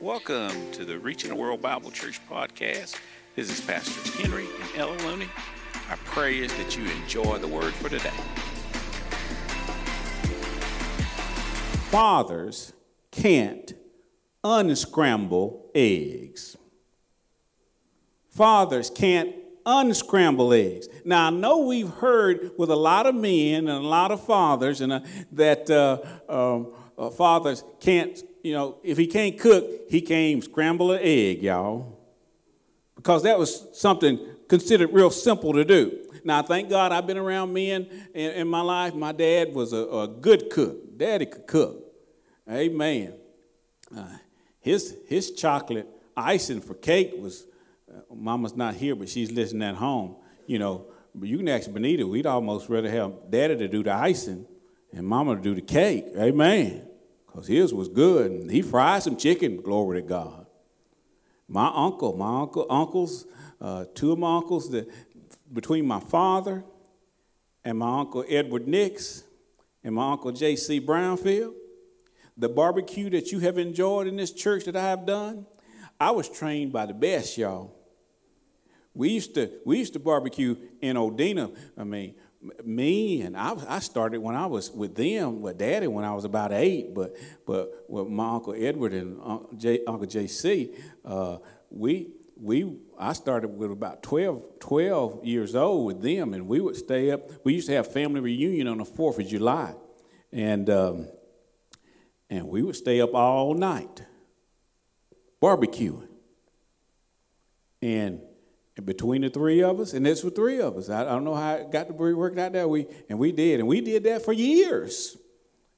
Welcome to the Reaching the World Bible Church podcast. This is Pastor Henry and Ella Looney. Our prayer is that you enjoy the word for today. Fathers can't unscramble eggs. Fathers can't unscramble eggs. Now, I know we've heard with a lot of men and a lot of fathers and uh, that uh, um, uh, fathers can't, you know, if he can't cook, he can't scramble an egg, y'all. Because that was something considered real simple to do. Now, thank God I've been around men in, in my life. My dad was a, a, good cook. Daddy could cook. Amen. Uh, his, his chocolate icing for cake was Mama's not here, but she's listening at home. You know, you can ask Benita. We'd almost rather have Daddy to do the icing and Mama to do the cake. Amen. Because his was good. And he fried some chicken. Glory to God. My uncle, my uncle, uncles, uh, two of my uncles, that between my father and my uncle Edward Nix and my uncle J.C. Brownfield, the barbecue that you have enjoyed in this church that I have done, I was trained by the best, y'all. We used to we used to barbecue in Odina. I mean, me and I, I started when I was with them with Daddy when I was about eight. But but with my uncle Edward and Uncle, J, uncle JC, uh, we we I started with about 12, 12 years old with them, and we would stay up. We used to have family reunion on the Fourth of July, and um, and we would stay up all night barbecuing. And between the three of us, and that's for three of us. I, I don't know how it got to be worked out there. We and we did, and we did that for years.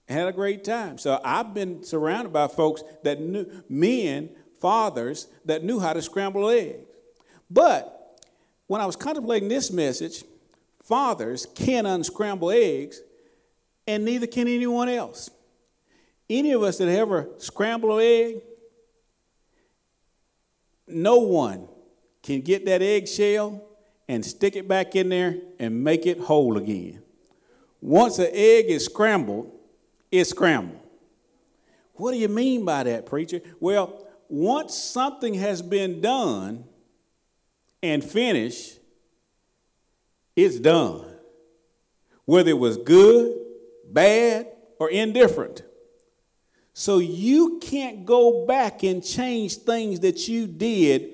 Had a great time. So I've been surrounded by folks that knew men, fathers that knew how to scramble eggs. But when I was contemplating this message, fathers can unscramble eggs, and neither can anyone else. Any of us that ever scramble an egg, no one can get that eggshell and stick it back in there and make it whole again. Once an egg is scrambled, it's scrambled. What do you mean by that, preacher? Well, once something has been done and finished, it's done. Whether it was good, bad, or indifferent. So you can't go back and change things that you did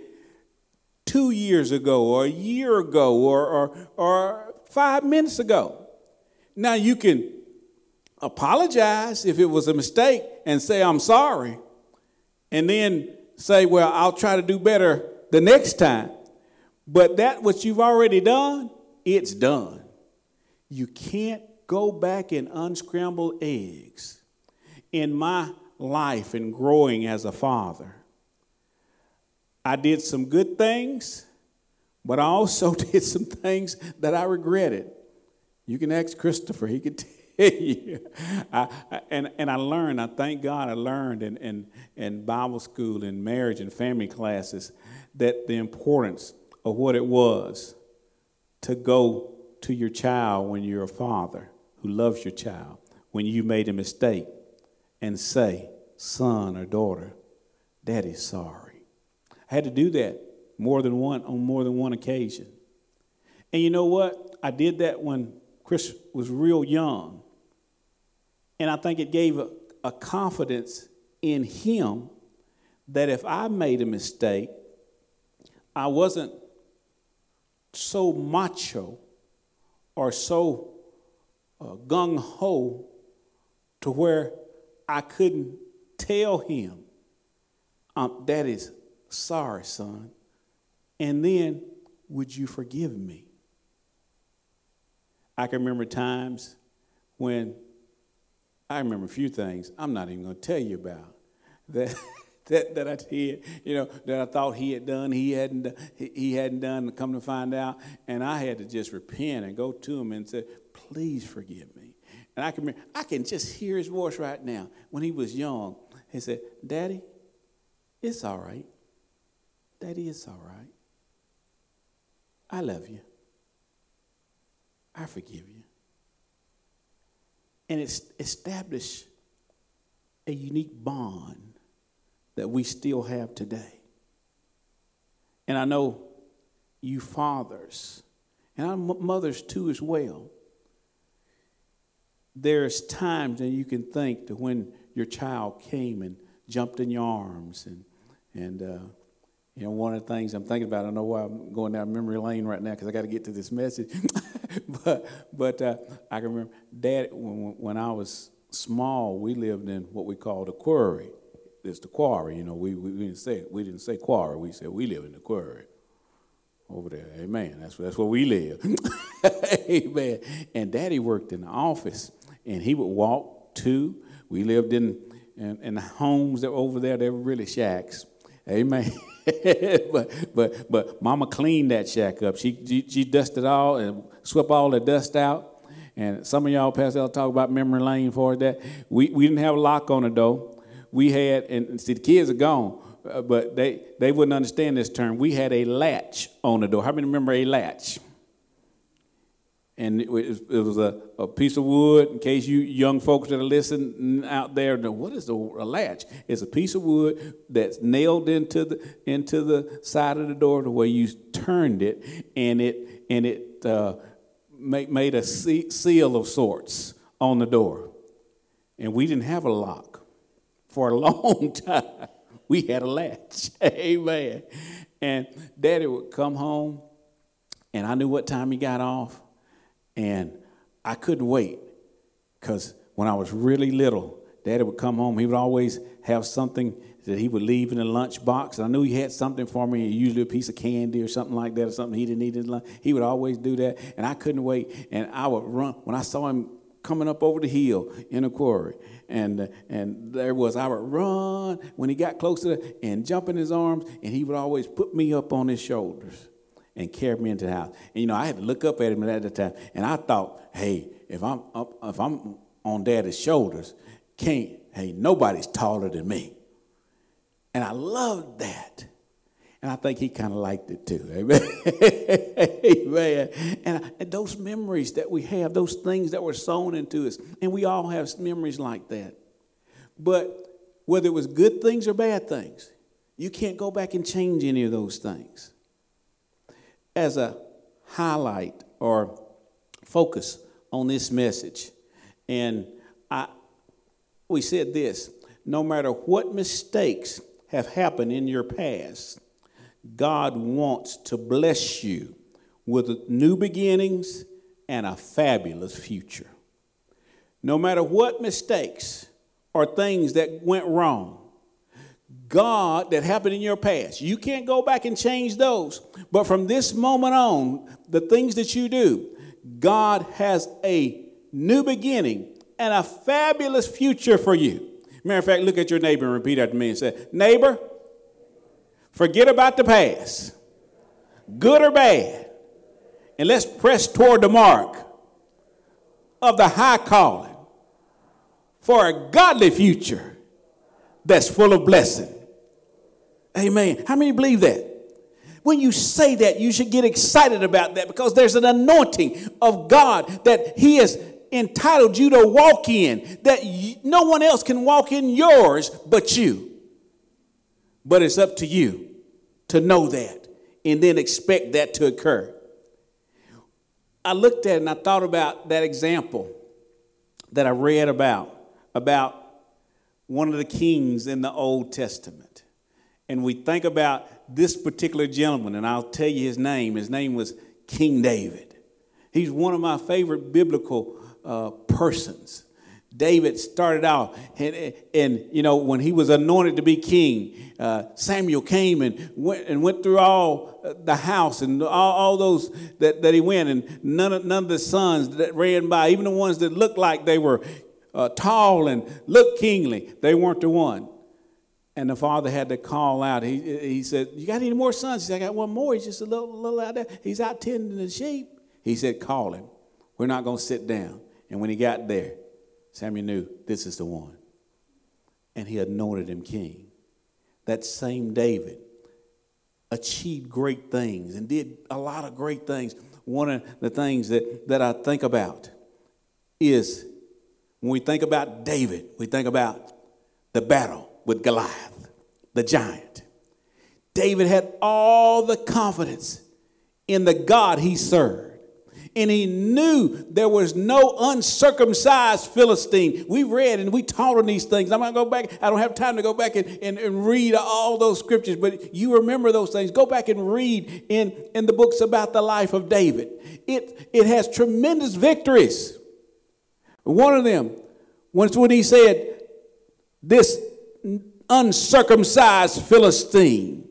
two years ago or a year ago or, or, or five minutes ago. Now you can apologize if it was a mistake and say, I'm sorry, and then say, Well, I'll try to do better the next time. But that what you've already done, it's done. You can't go back and unscramble eggs. In my life and growing as a father, I did some good things, but I also did some things that I regretted. You can ask Christopher, he could tell you. I, I, and, and I learned, I thank God I learned in, in, in Bible school and marriage and family classes that the importance of what it was to go to your child when you're a father who loves your child, when you made a mistake, and say, son or daughter, Daddy's sorry. I had to do that more than one on more than one occasion. And you know what? I did that when Chris was real young. And I think it gave a, a confidence in him that if I made a mistake, I wasn't so macho or so uh, gung ho to where I couldn't tell him, um, that is Sorry, son. And then, would you forgive me? I can remember times when I remember a few things I'm not even going to tell you about that. that, that I did, you know, that I thought he had done, he hadn't, he hadn't done, come to find out, and I had to just repent and go to him and say, "Please forgive me." And I can, remember, I can just hear his voice right now when he was young. He said, "Daddy, it's all right. Daddy, it's all right. I love you. I forgive you. And it's established a unique bond that we still have today. And I know you fathers, and our mothers too as well. There's times that you can think that when your child came and jumped in your arms and and uh, you know, one of the things I'm thinking about, I know why I'm going down memory lane right now because I got to get to this message. but but uh, I can remember, Dad, when, when I was small, we lived in what we called the quarry. It's the quarry, you know. We, we, we, didn't say we didn't say quarry. We said we live in the quarry over there. Amen. That's that's where we live. Amen. And Daddy worked in the office, and he would walk to. We lived in in, in homes that were over there. They were really shacks. Amen. but but but Mama cleaned that shack up. She, she she dusted all and swept all the dust out. And some of y'all past will talk about memory lane for that. We we didn't have a lock on the door. We had and see the kids are gone, uh, but they they wouldn't understand this term. We had a latch on the door. How many remember a latch? And it was, it was a, a, piece of wood. In case you young folks that are listening out there know what is a, a, latch? It's a piece of wood that's nailed into the into the side of the door the way you turned it, and it and it uh, made, made a seal of sorts on the door. And we didn't have a lock for a long time. We had a latch. Amen. And Daddy would come home, and I knew what time he got off and I couldn't wait because when I was really little, Daddy would come home. He would always have something that he would leave in the lunch box. I knew he had something for me, usually a piece of candy or something like that, or something he didn't eat in lunch. He would always do that, and I couldn't wait. And I would run when I saw him coming up over the hill in a quarry, and and there was I would run when he got closer and jump in his arms, and he would always put me up on his shoulders and carried me into the house. And you know, I had to look up at him at the time, and I thought, hey, if I'm up, if I'm on Daddy's shoulders, can't hey nobody's taller than me. And I loved that. And I think he kind of liked it too. Amen. Amen. And, and those memories that we have, those things that were sown into us, and we all have memories like that. But whether it was good things or bad things, you can't go back and change any of those things as a highlight or focus on this message. And I, we said this no matter what mistakes have happened in your past, God wants to bless you with new beginnings and a fabulous future. No matter what mistakes or things that went wrong, God that happened in your past. You can't go back and change those. But from this moment on, the things that you do, God has a new beginning and a fabulous future for you. Matter of fact, look at your neighbor and repeat after me and say, Neighbor, forget about the past, good or bad, and let's press toward the mark of the high calling for a godly future that's full of blessing. Amen. How many believe that? When you say that, you should get excited about that because there's an anointing of God that He has entitled you to walk in, that no one else can walk in yours but you. But it's up to you to know that and then expect that to occur. I looked at and I thought about that example that I read about, about one of the kings in the Old Testament. And we think about this particular gentleman, and I'll tell you his name. His name was King David. He's one of my favorite biblical uh, persons. David started out, and, and, you know, when he was anointed to be king, uh, Samuel came and went and went through all the house and all, all those that, that he went, and none of, none of the sons that ran by, even the ones that looked like they were uh, tall and looked kingly. They weren't the one. And the father had to call out. He, he said, You got any more sons? He said, I got one more. He's just a little, little out there. He's out tending the sheep. He said, Call him. We're not going to sit down. And when he got there, Samuel knew this is the one. And he anointed him king. That same David achieved great things and did a lot of great things. One of the things that, that I think about is when we think about David, we think about the battle with Goliath, the giant. David had all the confidence in the God he served. And he knew there was no uncircumcised Philistine. We read and we taught on these things. I'm going to go back. I don't have time to go back and, and, and read all those scriptures, but you remember those things. Go back and read in, in the books about the life of David. It, it has tremendous victories. One of them once when he said, This uncircumcised Philistine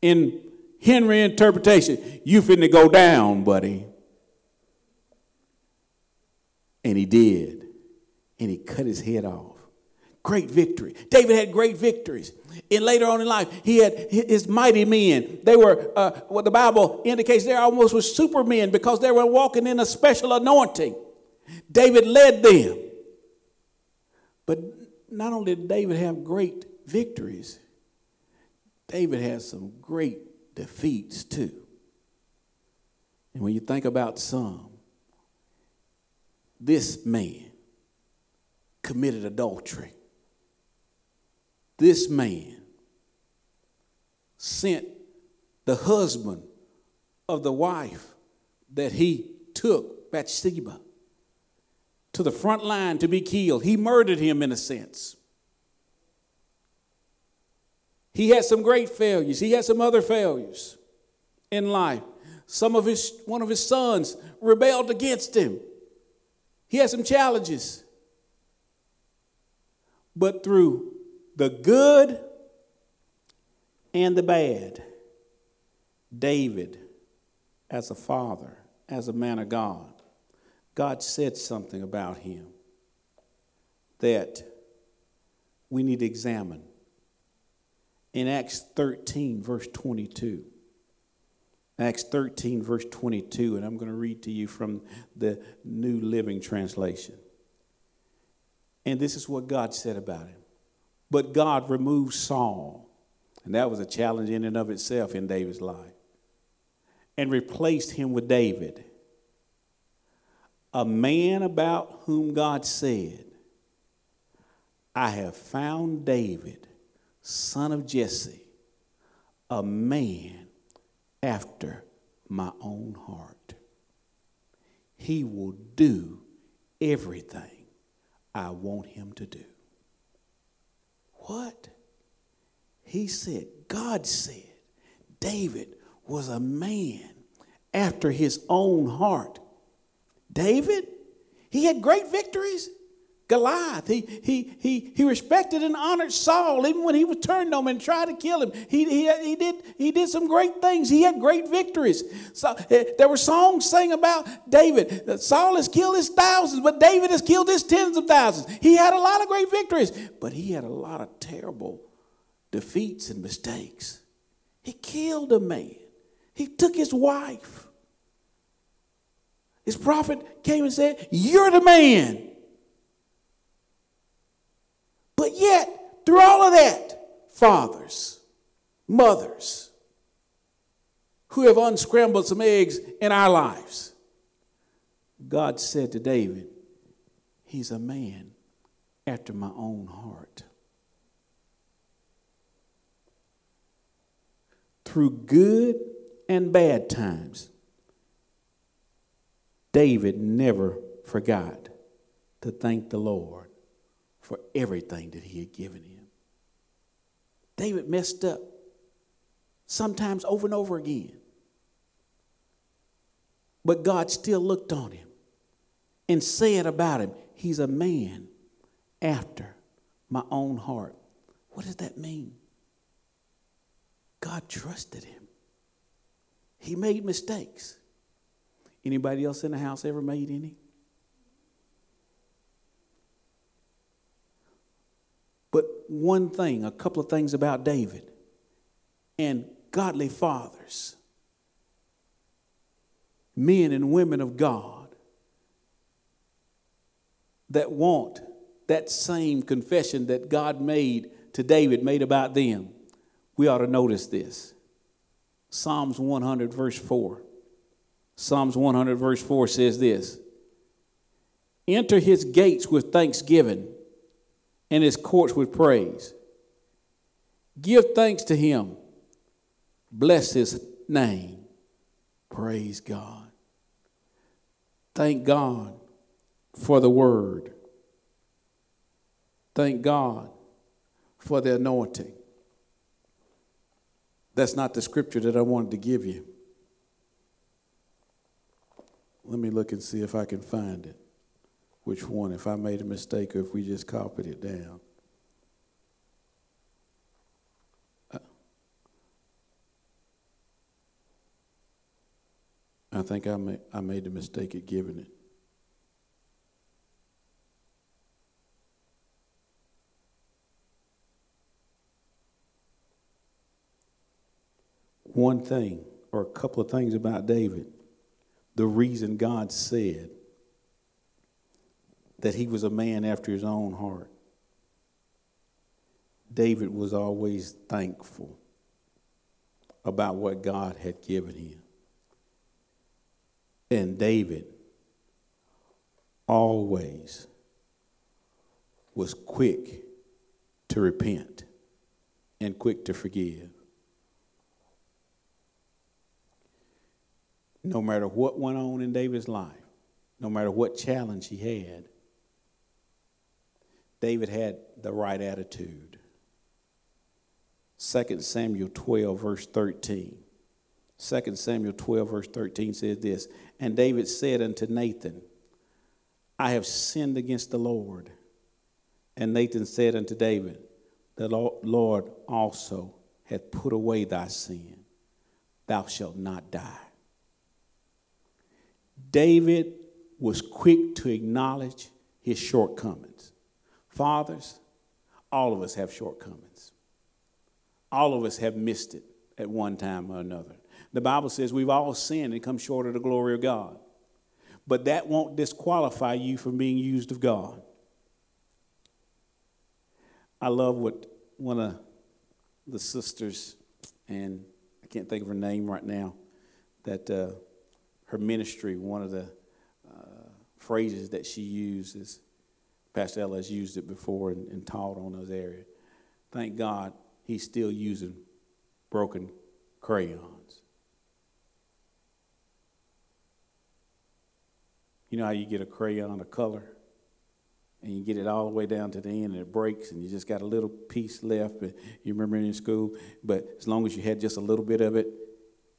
in Henry interpretation, you finna go down, buddy. And he did. And he cut his head off. Great victory. David had great victories. And later on in life, he had his mighty men. They were, uh, what the Bible indicates, they almost were supermen because they were walking in a special anointing. David led them. But not only did David have great victories, David had some great defeats too. And when you think about some, this man committed adultery. This man sent the husband of the wife that he took, Bathsheba, to the front line to be killed. He murdered him in a sense. He had some great failures. He had some other failures in life. Some of his one of his sons rebelled against him. He had some challenges. But through the good and the bad, David, as a father, as a man of God, God said something about him that we need to examine in Acts 13, verse 22. Acts 13, verse 22, and I'm going to read to you from the New Living Translation. And this is what God said about him. But God removed Saul, and that was a challenge in and of itself in David's life, and replaced him with David, a man about whom God said, I have found David son of Jesse, a man after my own heart. He will do everything I want him to do. What? He said, God said, David was a man after his own heart. David, he had great victories. Goliath. He, he, he, he respected and honored Saul even when he was turned on him and tried to kill him. He, he, he, did, he did some great things. He had great victories. So, eh, there were songs sang about David. Saul has killed his thousands, but David has killed his tens of thousands. He had a lot of great victories, but he had a lot of terrible defeats and mistakes. He killed a man, he took his wife. His prophet came and said, You're the man. But yet, through all of that, fathers, mothers, who have unscrambled some eggs in our lives, God said to David, He's a man after my own heart. Through good and bad times, David never forgot to thank the Lord for everything that he had given him. David messed up, sometimes over and over again. But God still looked on him and said about him, He's a man after my own heart. What does that mean? God trusted him. He made mistakes. Anybody else in the house ever made any? But one thing, a couple of things about David and godly fathers, men and women of God that want that same confession that God made to David, made about them, we ought to notice this. Psalms 100, verse 4. Psalms 100, verse 4 says this Enter his gates with thanksgiving and his courts with praise. Give thanks to him. Bless his name. Praise God. Thank God for the word. Thank God for the anointing. That's not the scripture that I wanted to give you. Let me look and see if I can find it. Which one, if I made a mistake or if we just copied it down. I think I made, I made the mistake of giving it. One thing, or a couple of things about David, the reason God said that he was a man after his own heart. David was always thankful about what God had given him. And David always was quick to repent and quick to forgive. No matter what went on in David's life, no matter what challenge he had, David had the right attitude. 2 Samuel 12, verse 13. 2 Samuel 12, verse 13 says this And David said unto Nathan, I have sinned against the Lord. And Nathan said unto David, The Lord also hath put away thy sin. Thou shalt not die. David was quick to acknowledge his shortcomings. Fathers, all of us have shortcomings. All of us have missed it at one time or another. The Bible says we've all sinned and come short of the glory of God. But that won't disqualify you from being used of God. I love what one of the sisters, and I can't think of her name right now, that uh, her ministry, one of the uh, phrases that she uses, Pastor Ella has used it before and, and taught on those areas. Thank God he's still using broken crayons. You know how you get a crayon of color and you get it all the way down to the end and it breaks and you just got a little piece left. You remember in school, but as long as you had just a little bit of it,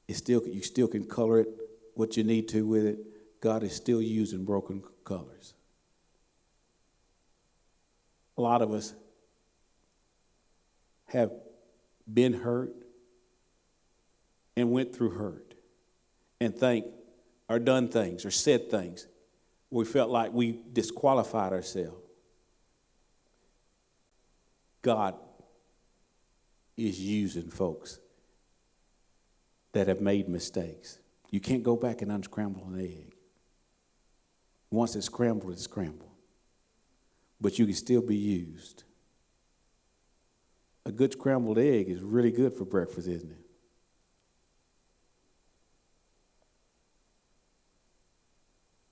it still you still can color it what you need to with it. God is still using broken colors. A lot of us have been hurt and went through hurt and think or done things or said things we felt like we disqualified ourselves. God is using folks that have made mistakes. You can't go back and unscramble an egg. Once it's scrambled, it's scrambled. But you can still be used. A good scrambled egg is really good for breakfast, isn't it?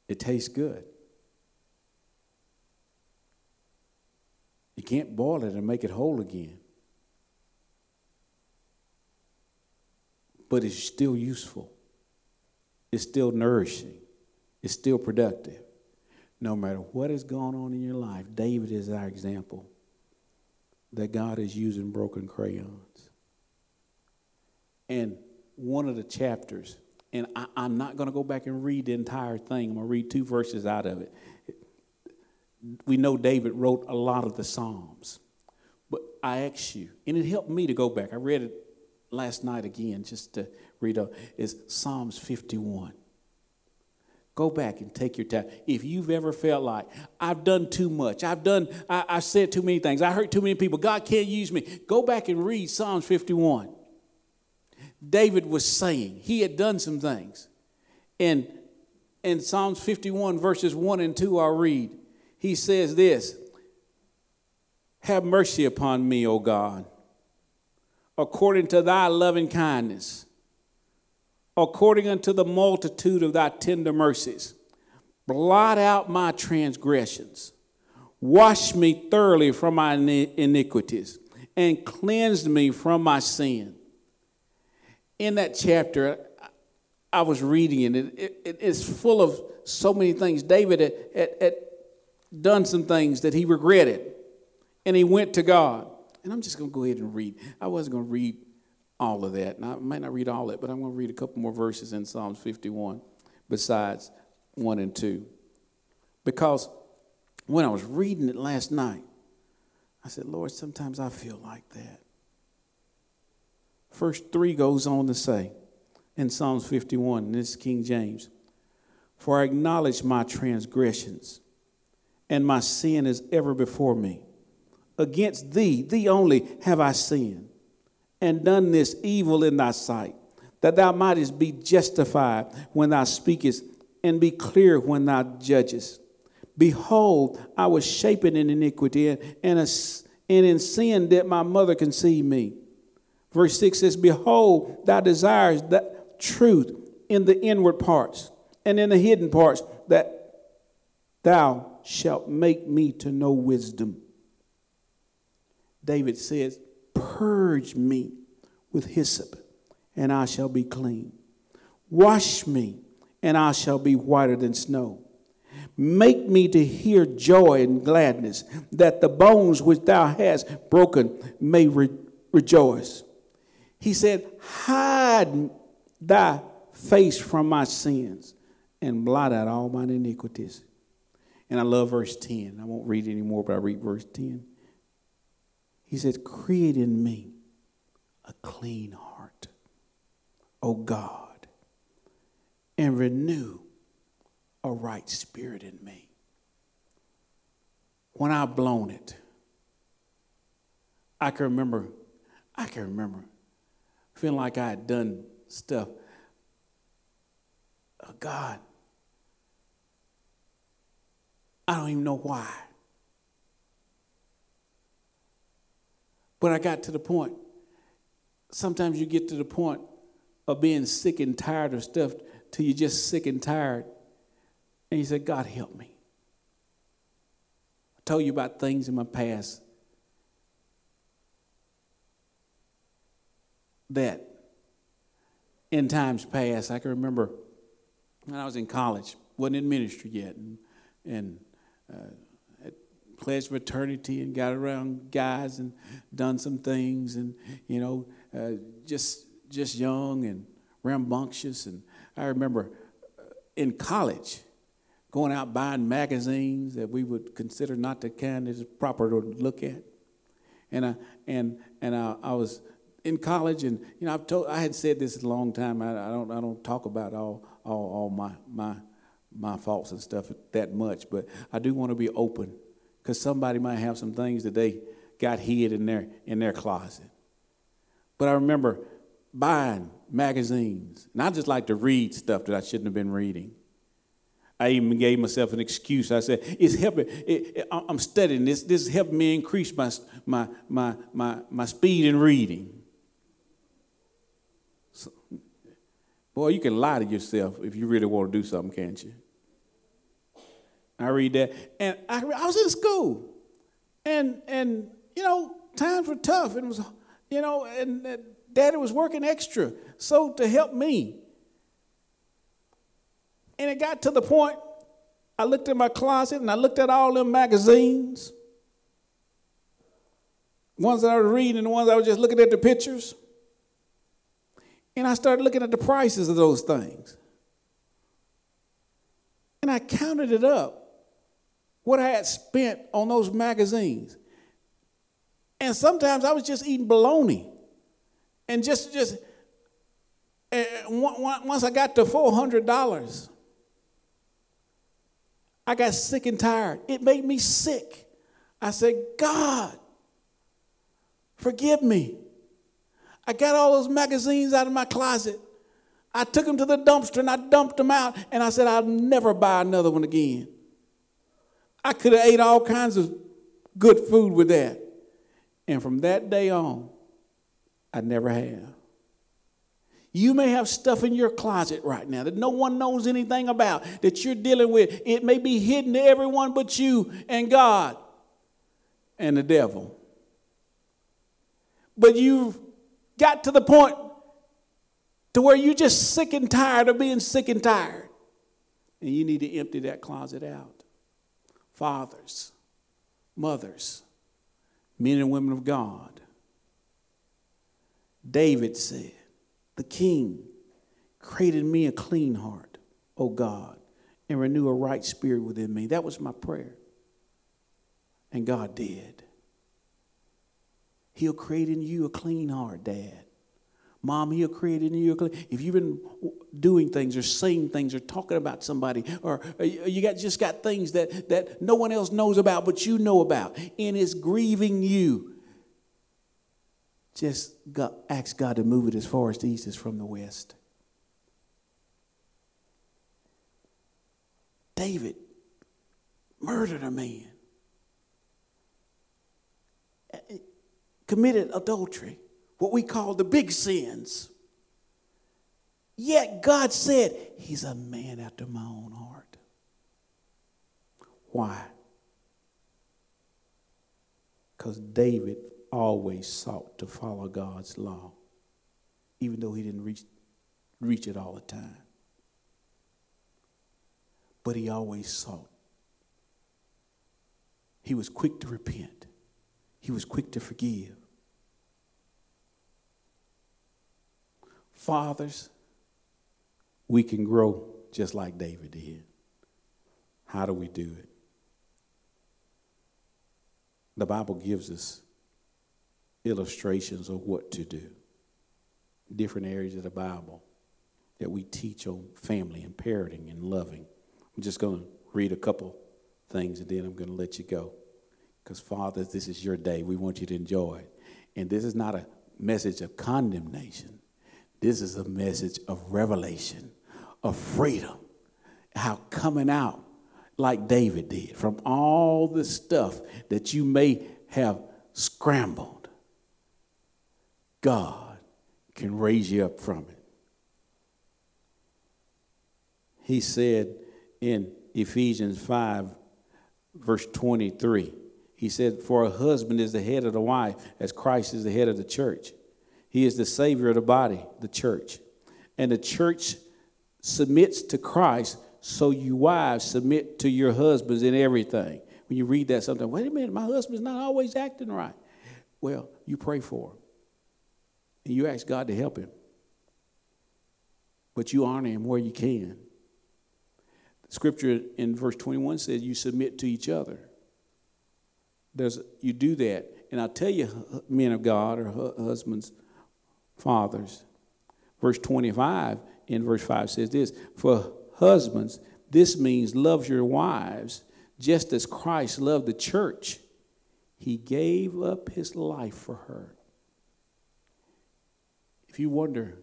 It tastes good. You can't boil it and make it whole again. But it's still useful. It's still nourishing. It's still productive. No matter what is going on in your life, David is our example that God is using broken crayons. And one of the chapters and I, am not going to go back and read the entire thing. I'm going to read two verses out of it. We know David wrote a lot of the Psalms, but I ask you, and it helped me to go back. I read it last night again just to read it. Is Psalms 51. Go back and take your time. If you've ever felt like I've done too much, I've done, I, I said too many things, I hurt too many people, God can't use me. Go back and read Psalms 51. David was saying. He had done some things. And in Psalms 51, verses 1 and 2, I'll read. He says this Have mercy upon me, O God, according to thy loving kindness, according unto the multitude of thy tender mercies. Blot out my transgressions. Wash me thoroughly from my iniquities and cleanse me from my sin. In that chapter, I was reading it, it, it it's full of so many things. David had done some things that he regretted, and he went to God. And I'm just going to go ahead and read. I wasn't going to read all of that. And I might not read all it, but I'm going to read a couple more verses in Psalms 51 besides 1 and 2. Because when I was reading it last night, I said, Lord, sometimes I feel like that. Verse 3 goes on to say in Psalms 51, and this is King James, For I acknowledge my transgressions, and my sin is ever before me. Against thee, thee only, have I sinned, and done this evil in thy sight, that thou mightest be justified when thou speakest, and be clear when thou judgest. Behold, I was shapen in iniquity, and, in sin did my mother conceive me. Verse 6 says, Behold, thou desires that truth in the inward parts, and in the hidden parts, that thou shalt make me to know wisdom. David says, Purge me with hyssop, and I shall be clean. Wash me, and I shall be whiter than snow. Make me to hear joy and gladness, that the bones which thou hast broken may re- rejoice. He said, Hide thy face from my sins and blot out all mine iniquities. And I love verse 10. I won't read anymore, but I read verse 10. He says, Create in me a clean heart, O God, and renew a right spirit in me. When I've blown it, I can remember, I can remember feeling like I had done stuff. Oh God, I don't even know why. But I got to the point. Sometimes you get to the point of being sick and tired of stuff till you're just sick and tired. And you say, God, help me. I told you about things in my past that in times past, I can remember when I was in college, wasn't in ministry yet, and, and uh, pledged fraternity and got around guys and done some things and you know uh, just just young and rambunctious. And i remember uh, in college going out buying magazines that we would consider not the kind that is proper to look at. And i and and i, I was in college and you know i've told i had said this a long time. I, I don't i don't talk about all all, all my my my faults and stuff that much but i do want to be open because somebody might have some things that they got hid in their in their closet. But I remember buying magazines, and I just like to read stuff that I shouldn't have been reading. I even gave myself an excuse. I said, "It's helping. It, it, I'm studying this. This is helping me increase my my my my, my speed in reading." So, boy, you can lie to yourself if you really want to do something, can't you? I read that. And I, I was in school. And, and, you know, times were tough. And it was, you know, and daddy was working extra. So to help me. And it got to the point, I looked in my closet and I looked at all them magazines. Ones that I was reading and the ones I was just looking at the pictures. And I started looking at the prices of those things. And I counted it up what I had spent on those magazines. And sometimes I was just eating bologna. And just, just, eh, and once I got to $400, I got sick and tired. It made me sick. I said, God, forgive me. I got all those magazines out of my closet. I took them to the dumpster and I dumped them out. And I said, I'll never buy another one again. I could have ate all kinds of good food with that. And from that day on, I never have. You may have stuff in your closet right now that no one knows anything about that you're dealing with. It may be hidden to everyone but you and God and the devil. but you've got to the point to where you're just sick and tired of being sick and tired. And you need to empty that closet out. Fathers, mothers, men and women of God. David said, The king created me a clean heart, O God, and renew a right spirit within me. That was my prayer. And God did. He'll create in you a clean heart, Dad. Mom, he'll create in you. If you've been doing things or saying things or talking about somebody or you got just got things that, that no one else knows about but you know about and it's grieving you, just ask God to move it as far as the east is from the west. David murdered a man, committed adultery, what we call the big sins. Yet God said, He's a man after my own heart. Why? Because David always sought to follow God's law, even though he didn't reach, reach it all the time but he always sought. He was quick to repent, he was quick to forgive. Fathers, we can grow just like David did. How do we do it? The Bible gives us illustrations of what to do. Different areas of the Bible that we teach on family and parenting and loving. I'm just going to read a couple things and then I'm going to let you go. Because, Father, this is your day. We want you to enjoy it. And this is not a message of condemnation, this is a message of revelation, of freedom. How coming out like David did from all the stuff that you may have scrambled, God can raise you up from it. He said, in Ephesians 5, verse 23. He said, For a husband is the head of the wife, as Christ is the head of the church. He is the Savior of the body, the church. And the church submits to Christ, so you wives submit to your husbands in everything. When you read that, sometimes, wait a minute, my husband's not always acting right. Well, you pray for him. And you ask God to help him. But you honor him where you can. Scripture in verse 21 says you submit to each other. There's, you do that. And I'll tell you, men of God or husbands, fathers, verse 25 in verse 5 says this For husbands, this means love your wives just as Christ loved the church. He gave up his life for her. If you wonder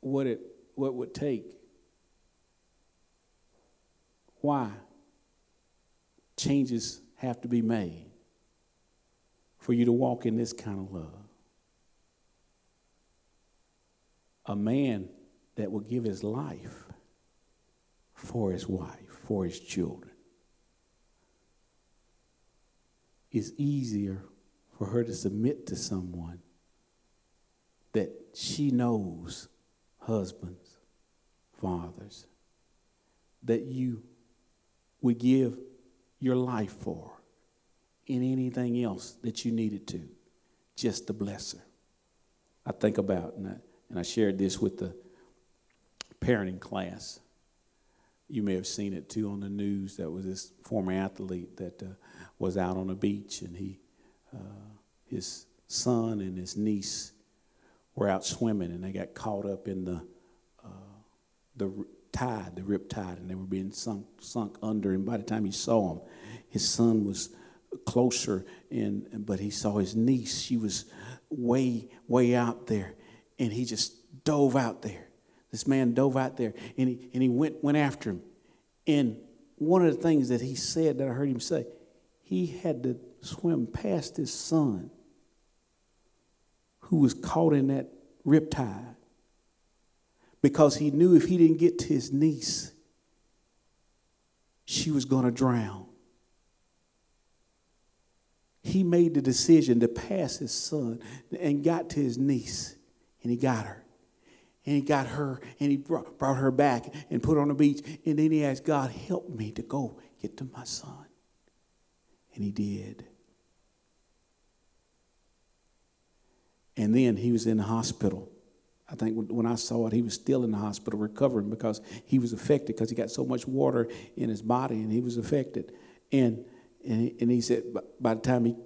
what it what would take. Why? Changes have to be made for you to walk in this kind of love. A man that will give his life for his wife, for his children. It's easier for her to submit to someone that she knows husbands, fathers, that you would give your life for in anything else that you needed to, just to bless her. I think about, and I, and I shared this with the parenting class. You may have seen it too on the news. That was this former athlete that uh, was out on the beach, and he, uh, his son and his niece were out swimming and they got caught up in the uh, the tide, the rip tide, and they were being sunk sunk under. And by the time he saw him, his son was closer, and but he saw his niece. She was way way out there, and he just dove out there. This man dove out there, and he and he went went after him. And one of the things that he said that I heard him say, he had to swim past his son who was caught in that riptide because he knew if he didn't get to his niece, she was going to drown. He made the decision to pass his son and got to his niece, and he got her. And he got her and he brought, brought her back and put her on the beach. And then he asked God, help me to go get to my son. And he did. And then he was in the hospital. I think when I saw it, he was still in the hospital recovering because he was affected because he got so much water in his body and he was affected. And, and, he, and he said, by the time he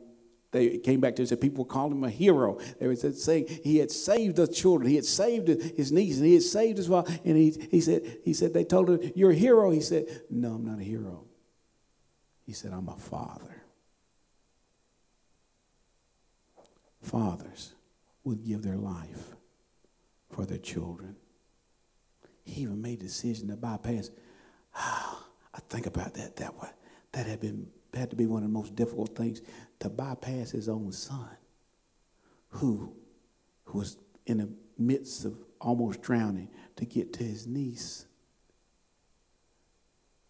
they came back to him said people calling him a hero. They were saying he had saved the children, he had saved his niece, and he had saved his wife. And he, he said, he said, they told him, You're a hero. He said, No, I'm not a hero. He said, I'm a father. Fathers would give their life for their children. He even made a decision to bypass. Ah, I think about that that way. That had been had to be one of the most difficult things to bypass his own son, who, who was in the midst of almost drowning, to get to his niece.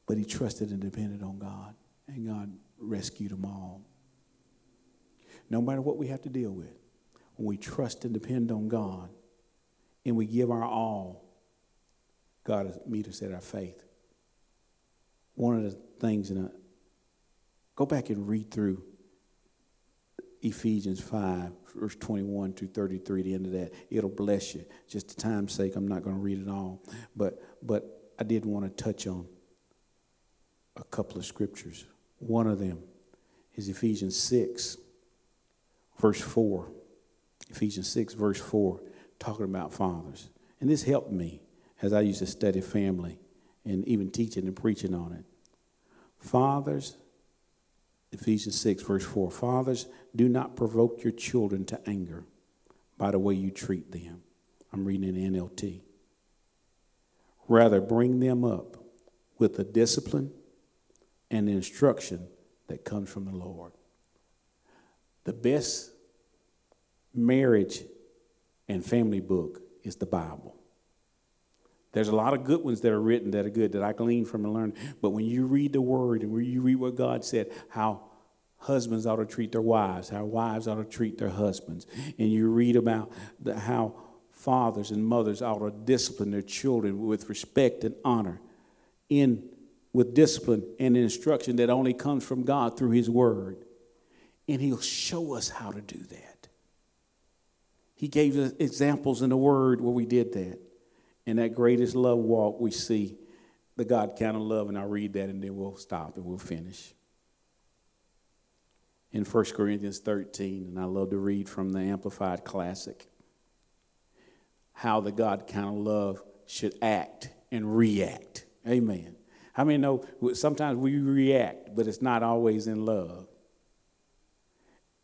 But he trusted and depended on God, and God rescued them all. No matter what we have to deal with, when we trust and depend on God, and we give our all, God meets us at our faith. One of the things in a Go back and read through Ephesians 5, verse 21 to 33, the end of that. It'll bless you. Just to time's sake, I'm not going to read it all. But, but I did want to touch on a couple of scriptures. One of them is Ephesians 6, verse 4. Ephesians 6, verse 4, talking about fathers. And this helped me as I used to study family and even teaching and preaching on it. Fathers Ephesians 6, verse 4 Fathers, do not provoke your children to anger by the way you treat them. I'm reading in NLT. Rather, bring them up with the discipline and the instruction that comes from the Lord. The best marriage and family book is the Bible. There's a lot of good ones that are written that are good that I glean from and learn. But when you read the word and when you read what God said, how husbands ought to treat their wives, how wives ought to treat their husbands, and you read about the, how fathers and mothers ought to discipline their children with respect and honor, in with discipline and instruction that only comes from God through His Word, and He'll show us how to do that. He gave us examples in the Word where we did that. In that greatest love walk, we see the God kind of love, and I'll read that and then we'll stop and we'll finish. In 1 Corinthians 13, and I love to read from the Amplified Classic, how the God kind of love should act and react. Amen. How many know sometimes we react, but it's not always in love?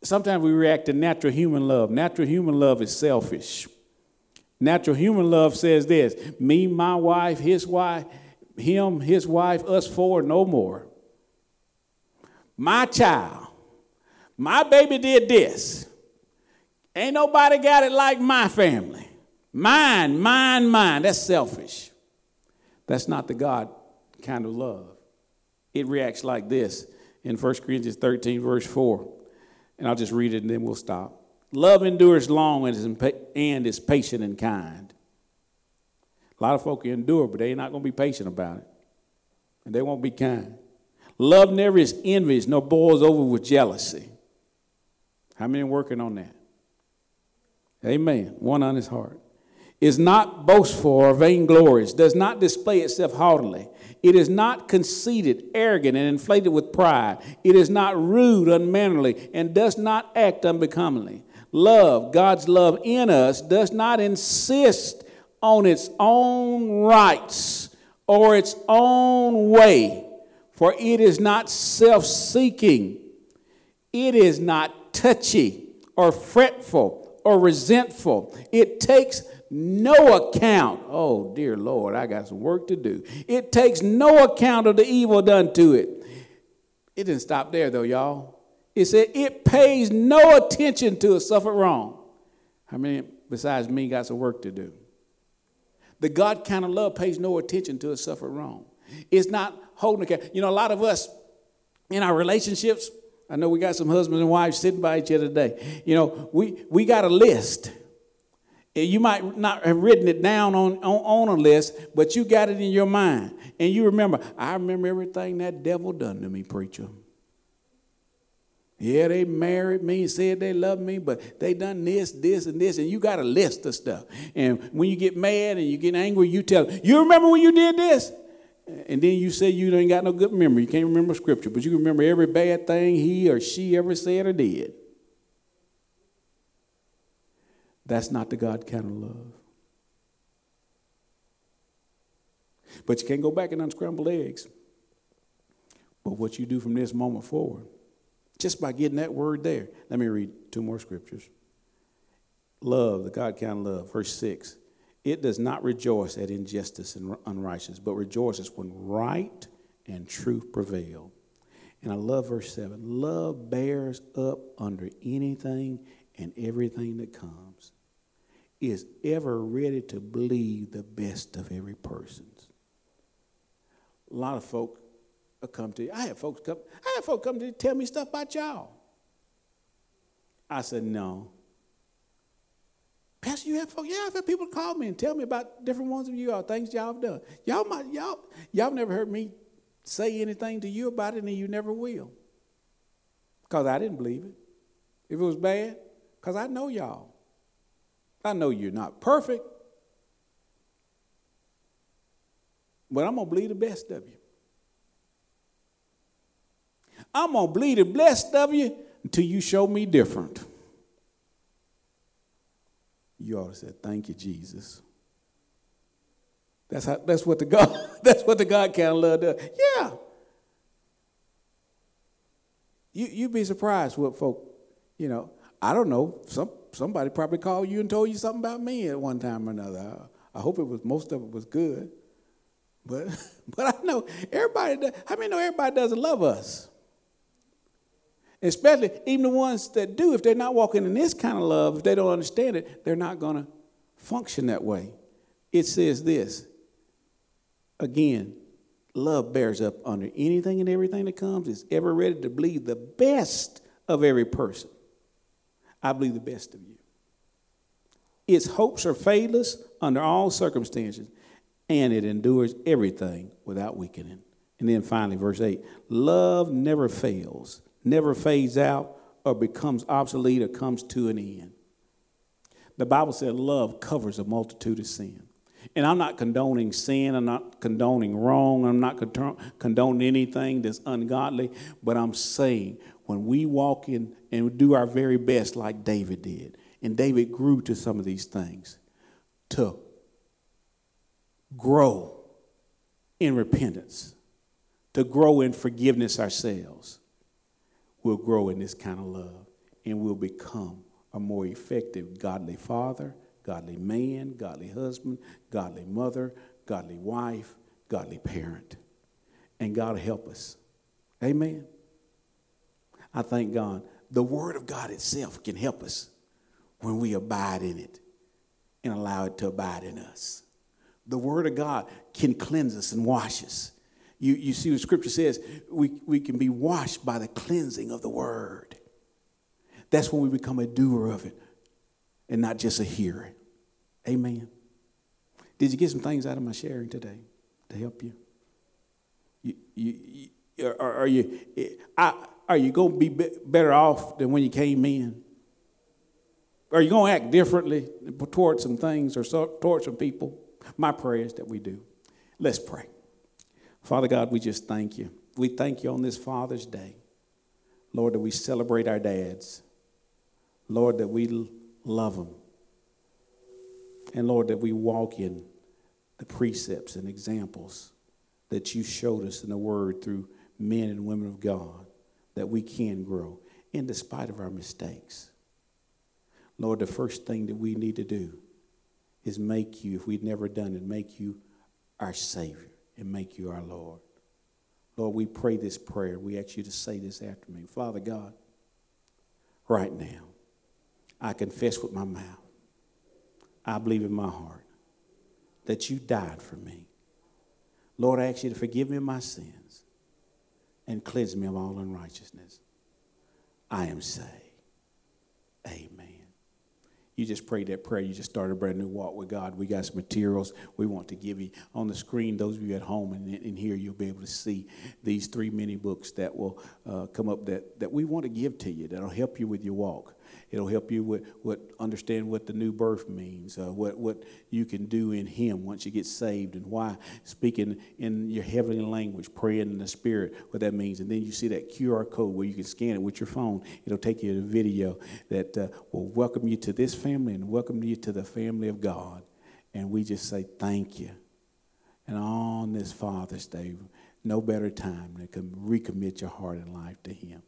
Sometimes we react to natural human love. Natural human love is selfish. Natural human love says this me, my wife, his wife, him, his wife, us four, no more. My child, my baby did this. Ain't nobody got it like my family. Mine, mine, mine. That's selfish. That's not the God kind of love. It reacts like this in 1 Corinthians 13, verse 4. And I'll just read it and then we'll stop. Love endures long and is patient and kind. A lot of folk endure, but they're not going to be patient about it. And they won't be kind. Love never is envious nor boils over with jealousy. How many working on that? Amen. One on his heart. Is not boastful or vainglorious, does not display itself haughtily. It is not conceited, arrogant, and inflated with pride. It is not rude, unmannerly, and does not act unbecomingly love, God's love in us, does not insist on its own rights or its own way, for it is not self seeking, it is not touchy or fretful or resentful. It takes no account. Oh, dear Lord, I got some work to do. It takes no account of the evil done to it. It didn't stop there, though, y'all. It said it pays no attention to a suffered wrong. How many besides me got some work to do? The God kind of love pays no attention to a suffered wrong. It's not holding account. You know, a lot of us in our relationships, I know we got some husbands and wives sitting by each other today. You know, we, we got a list. You might not have written it down on, on, on a list, but you got it in your mind. And you remember, I remember everything that devil done to me, preacher. Yeah, they married me and said they love me, but they done this, this, and this, and you got a list of stuff. And when you get mad and you get angry, you tell, you remember when you did this? And then you say you ain't got no good memory. You can't remember scripture, but you can remember every bad thing he or she ever said or did. That's not the God kind of love. But you can't go back and unscramble eggs. But what you do from this moment forward, just by getting that word there. Let me read two more scriptures. Love, the God kind of love, verse 6. It does not rejoice at injustice and unrighteousness, but rejoices when right and truth prevail. And I love verse 7. Love bears up under anything and everything that comes, is ever ready to believe the best of every person. A lot of folk come to you. I had folks come, I had folks come to tell me stuff about y'all. I said, no. Pastor, you have folks, yeah, I've had people call me and tell me about different ones of you all, things y'all have done. Y'all might, y'all, y'all never heard me say anything to you about it, and you never will. Because I didn't believe it. If it was bad, because I know y'all. I know you're not perfect, but I'm to believe the best of you. I'm going to bleed the blessed of you until you show me different. You ought to say, Thank you, Jesus. That's, how, that's what the God, that's what the God kind of love does. Yeah. You, you'd be surprised what folk, you know, I don't know, some, somebody probably called you and told you something about me at one time or another. I, I hope it was, most of it was good. But, but I know everybody, does, I mean, know everybody doesn't love us. Especially even the ones that do, if they're not walking in this kind of love, if they don't understand it, they're not going to function that way. It says this again, love bears up under anything and everything that comes, is ever ready to believe the best of every person. I believe the best of you. Its hopes are fadeless under all circumstances, and it endures everything without weakening. And then finally, verse 8 love never fails never fades out or becomes obsolete or comes to an end. The Bible said love covers a multitude of sin. And I'm not condoning sin, I'm not condoning wrong, I'm not condoning anything that's ungodly, but I'm saying when we walk in and do our very best, like David did, and David grew to some of these things, to grow in repentance, to grow in forgiveness ourselves, will grow in this kind of love and will become a more effective godly father, godly man, godly husband, godly mother, godly wife, godly parent. And God help us. Amen. I thank God. The Word of God itself can help us when we abide in it and allow it to abide in us. The Word of God can cleanse us and wash us you, you see what Scripture says, we, we can be washed by the cleansing of the Word. That's when we become a doer of it and not just a hearer. Amen. Did you get some things out of my sharing today to help you? You, you, you are, are, you I, are you going to be better off than when you came in? Are you going to act differently towards some things or towards some people? My prayer is that we do. Let's pray. Father God, we just thank you. We thank you on this Father's Day. Lord, that we celebrate our dads. Lord, that we love them. And Lord, that we walk in the precepts and examples that you showed us in the Word through men and women of God, that we can grow in despite of our mistakes. Lord, the first thing that we need to do is make you, if we've never done it, make you our Savior and make you our Lord. Lord, we pray this prayer. We ask you to say this after me. Father God, right now, I confess with my mouth, I believe in my heart that you died for me. Lord, I ask you to forgive me of my sins and cleanse me of all unrighteousness. I am saved. Amen. You just prayed that prayer. You just started a brand new walk with God. We got some materials we want to give you on the screen. Those of you at home and, and here, you'll be able to see these three mini books that will uh, come up that, that we want to give to you that'll help you with your walk. It'll help you with what understand what the new birth means, uh, what what you can do in Him once you get saved, and why speaking in your heavenly language, praying in the Spirit, what that means. And then you see that QR code where you can scan it with your phone. It'll take you to a video that uh, will welcome you to this family and welcome you to the family of God. And we just say thank you. And on this Father's Day, no better time than to recommit your heart and life to Him.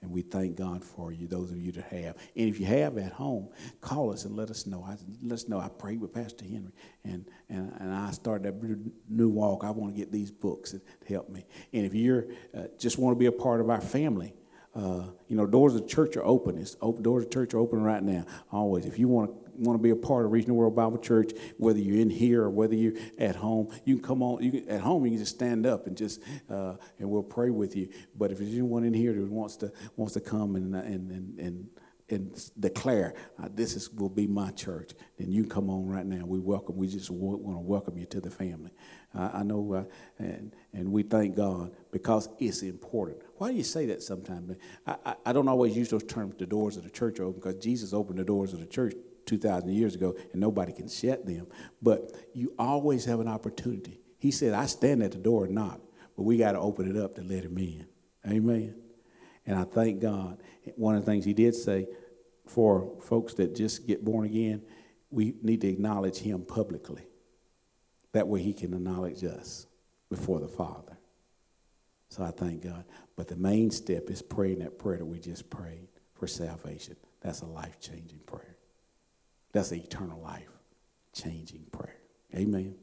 And we thank God for you, those of you that have. And if you have at home, call us and let us know. I, let us know. I prayed with Pastor Henry, and, and, and I started that new walk. I want to get these books to help me. And if you're uh, just want to be a part of our family, uh, you know, doors of church are open. It's open. Doors of church are open right now. Always. If you want to want to be a part of Regional World Bible Church, whether you're in here or whether you're at home, you can come on. You can, at home, you can just stand up and just uh, and we'll pray with you. But if there's anyone in here that wants to wants to come and and and, and and declare uh, this is will be my church, then you come on right now. We welcome. We just want, want to welcome you to the family. Uh, I know, uh, and and we thank God because it's important. Why do you say that sometimes? I, I, I don't always use those terms. The doors of the church are open because Jesus opened the doors of the church 2,000 years ago, and nobody can shut them. But you always have an opportunity. He said, I stand at the door and knock, but we got to open it up to let him in. Amen. And I thank God. One of the things he did say for folks that just get born again, we need to acknowledge him publicly. That way he can acknowledge us before the Father. So I thank God. But the main step is praying that prayer that we just prayed for salvation. That's a life changing prayer. That's an eternal life changing prayer. Amen.